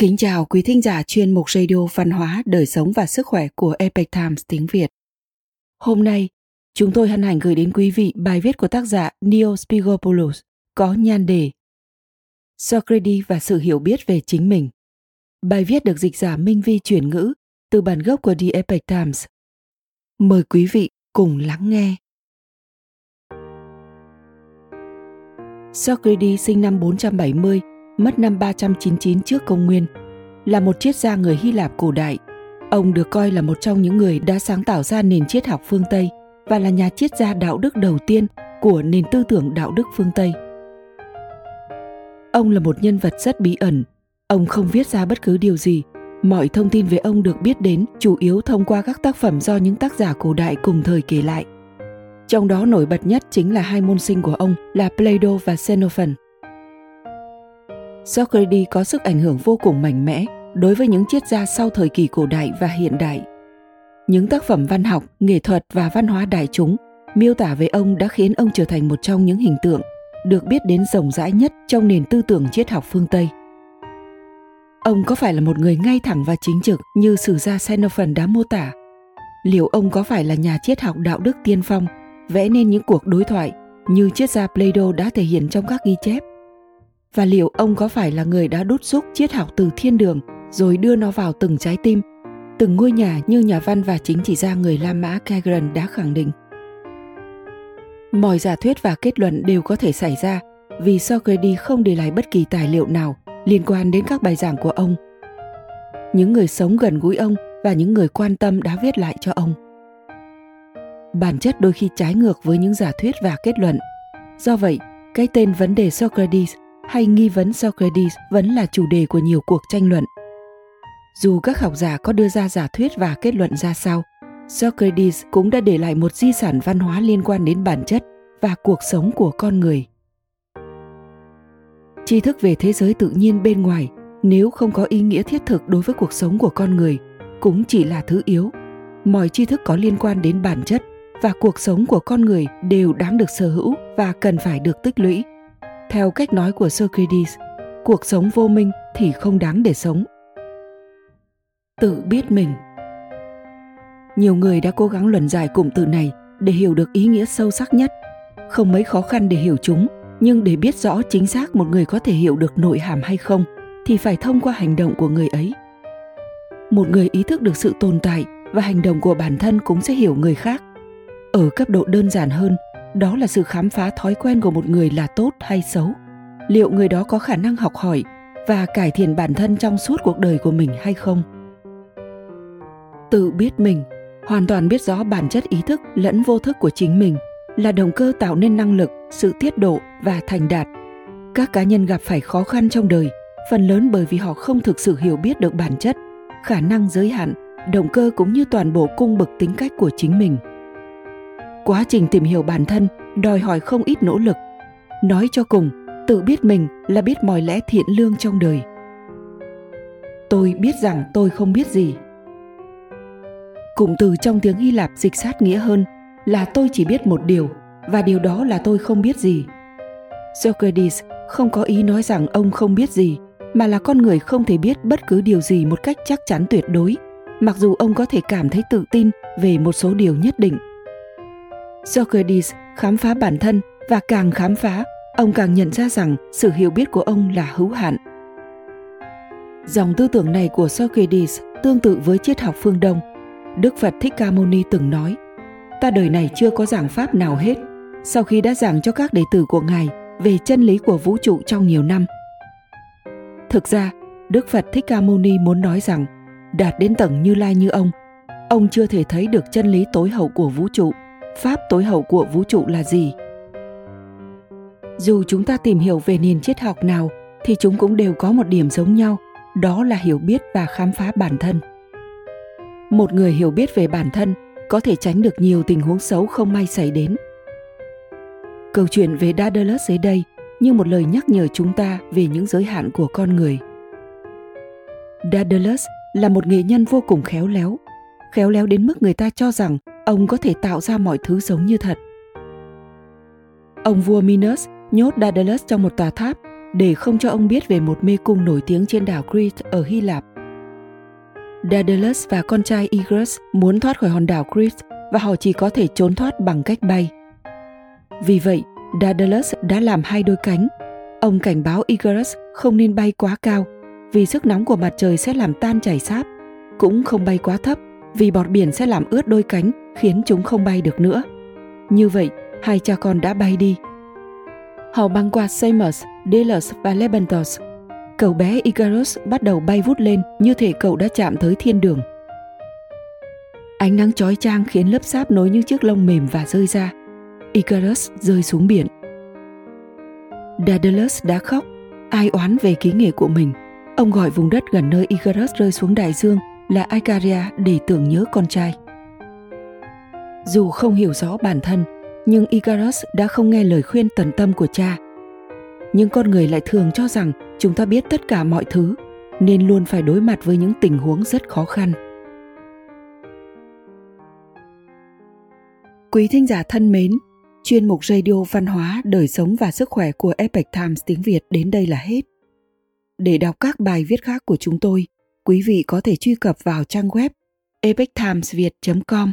Kính chào quý thính giả chuyên mục radio văn hóa, đời sống và sức khỏe của Epoch Times tiếng Việt. Hôm nay, chúng tôi hân hạnh gửi đến quý vị bài viết của tác giả Neil Spigopoulos có nhan đề Socrates và sự hiểu biết về chính mình. Bài viết được dịch giả Minh Vi chuyển ngữ từ bản gốc của The Epoch Times. Mời quý vị cùng lắng nghe. Socrates sinh năm 470 mất năm 399 trước công nguyên, là một triết gia người Hy Lạp cổ đại. Ông được coi là một trong những người đã sáng tạo ra nền triết học phương Tây và là nhà triết gia đạo đức đầu tiên của nền tư tưởng đạo đức phương Tây. Ông là một nhân vật rất bí ẩn. Ông không viết ra bất cứ điều gì. Mọi thông tin về ông được biết đến chủ yếu thông qua các tác phẩm do những tác giả cổ đại cùng thời kể lại. Trong đó nổi bật nhất chính là hai môn sinh của ông là Plato và Xenophon. Socrates có sức ảnh hưởng vô cùng mạnh mẽ đối với những triết gia sau thời kỳ cổ đại và hiện đại. Những tác phẩm văn học, nghệ thuật và văn hóa đại chúng miêu tả về ông đã khiến ông trở thành một trong những hình tượng được biết đến rộng rãi nhất trong nền tư tưởng triết học phương Tây. Ông có phải là một người ngay thẳng và chính trực như sử gia Xenophon đã mô tả? Liệu ông có phải là nhà triết học đạo đức tiên phong, vẽ nên những cuộc đối thoại như triết gia Plato đã thể hiện trong các ghi chép? Và liệu ông có phải là người đã đút xúc triết học từ thiên đường rồi đưa nó vào từng trái tim, từng ngôi nhà như nhà văn và chính trị gia người La Mã Kagran đã khẳng định. Mọi giả thuyết và kết luận đều có thể xảy ra vì Socrates không để lại bất kỳ tài liệu nào liên quan đến các bài giảng của ông. Những người sống gần gũi ông và những người quan tâm đã viết lại cho ông. Bản chất đôi khi trái ngược với những giả thuyết và kết luận. Do vậy, cái tên vấn đề Socrates hay nghi vấn Socrates vẫn là chủ đề của nhiều cuộc tranh luận. Dù các học giả có đưa ra giả thuyết và kết luận ra sao, Socrates cũng đã để lại một di sản văn hóa liên quan đến bản chất và cuộc sống của con người. Tri thức về thế giới tự nhiên bên ngoài nếu không có ý nghĩa thiết thực đối với cuộc sống của con người cũng chỉ là thứ yếu. Mọi tri thức có liên quan đến bản chất và cuộc sống của con người đều đáng được sở hữu và cần phải được tích lũy theo cách nói của Socrates, cuộc sống vô minh thì không đáng để sống. Tự biết mình Nhiều người đã cố gắng luận giải cụm từ này để hiểu được ý nghĩa sâu sắc nhất. Không mấy khó khăn để hiểu chúng, nhưng để biết rõ chính xác một người có thể hiểu được nội hàm hay không thì phải thông qua hành động của người ấy. Một người ý thức được sự tồn tại và hành động của bản thân cũng sẽ hiểu người khác. Ở cấp độ đơn giản hơn, đó là sự khám phá thói quen của một người là tốt hay xấu? Liệu người đó có khả năng học hỏi và cải thiện bản thân trong suốt cuộc đời của mình hay không? Tự biết mình, hoàn toàn biết rõ bản chất ý thức lẫn vô thức của chính mình là động cơ tạo nên năng lực, sự tiết độ và thành đạt. Các cá nhân gặp phải khó khăn trong đời, phần lớn bởi vì họ không thực sự hiểu biết được bản chất, khả năng giới hạn, động cơ cũng như toàn bộ cung bậc tính cách của chính mình quá trình tìm hiểu bản thân, đòi hỏi không ít nỗ lực. Nói cho cùng, tự biết mình là biết mọi lẽ thiện lương trong đời. Tôi biết rằng tôi không biết gì. Cụm từ trong tiếng hy lạp dịch sát nghĩa hơn là tôi chỉ biết một điều, và điều đó là tôi không biết gì. Socrates không có ý nói rằng ông không biết gì, mà là con người không thể biết bất cứ điều gì một cách chắc chắn tuyệt đối, mặc dù ông có thể cảm thấy tự tin về một số điều nhất định. Socrates khám phá bản thân và càng khám phá, ông càng nhận ra rằng sự hiểu biết của ông là hữu hạn. Dòng tư tưởng này của Socrates tương tự với triết học phương Đông. Đức Phật Thích Ca Mâu Ni từng nói: "Ta đời này chưa có giảng pháp nào hết, sau khi đã giảng cho các đệ tử của ngài về chân lý của vũ trụ trong nhiều năm." Thực ra, Đức Phật Thích Ca Mâu Ni muốn nói rằng đạt đến tầng Như Lai như ông, ông chưa thể thấy được chân lý tối hậu của vũ trụ pháp tối hậu của vũ trụ là gì? Dù chúng ta tìm hiểu về nền triết học nào, thì chúng cũng đều có một điểm giống nhau, đó là hiểu biết và khám phá bản thân. Một người hiểu biết về bản thân có thể tránh được nhiều tình huống xấu không may xảy đến. Câu chuyện về Daedalus dưới đây như một lời nhắc nhở chúng ta về những giới hạn của con người. Daedalus là một nghệ nhân vô cùng khéo léo. Khéo léo đến mức người ta cho rằng ông có thể tạo ra mọi thứ giống như thật. Ông vua Minos nhốt Daedalus trong một tòa tháp để không cho ông biết về một mê cung nổi tiếng trên đảo Crete ở Hy Lạp. Daedalus và con trai Icarus muốn thoát khỏi hòn đảo Crete và họ chỉ có thể trốn thoát bằng cách bay. Vì vậy, Daedalus đã làm hai đôi cánh. Ông cảnh báo Icarus không nên bay quá cao vì sức nóng của mặt trời sẽ làm tan chảy sáp, cũng không bay quá thấp vì bọt biển sẽ làm ướt đôi cánh khiến chúng không bay được nữa. Như vậy, hai cha con đã bay đi. Họ băng qua Samos, Delos và Lebantos. Cậu bé Icarus bắt đầu bay vút lên như thể cậu đã chạm tới thiên đường. Ánh nắng chói chang khiến lớp sáp nối những chiếc lông mềm và rơi ra. Icarus rơi xuống biển. Daedalus đã khóc, ai oán về ký nghệ của mình. Ông gọi vùng đất gần nơi Icarus rơi xuống đại dương là Icaria để tưởng nhớ con trai. Dù không hiểu rõ bản thân, nhưng Icarus đã không nghe lời khuyên tận tâm của cha. Nhưng con người lại thường cho rằng chúng ta biết tất cả mọi thứ, nên luôn phải đối mặt với những tình huống rất khó khăn. Quý thính giả thân mến, chuyên mục radio văn hóa, đời sống và sức khỏe của Epoch Times tiếng Việt đến đây là hết. Để đọc các bài viết khác của chúng tôi, quý vị có thể truy cập vào trang web epochtimesviet.com.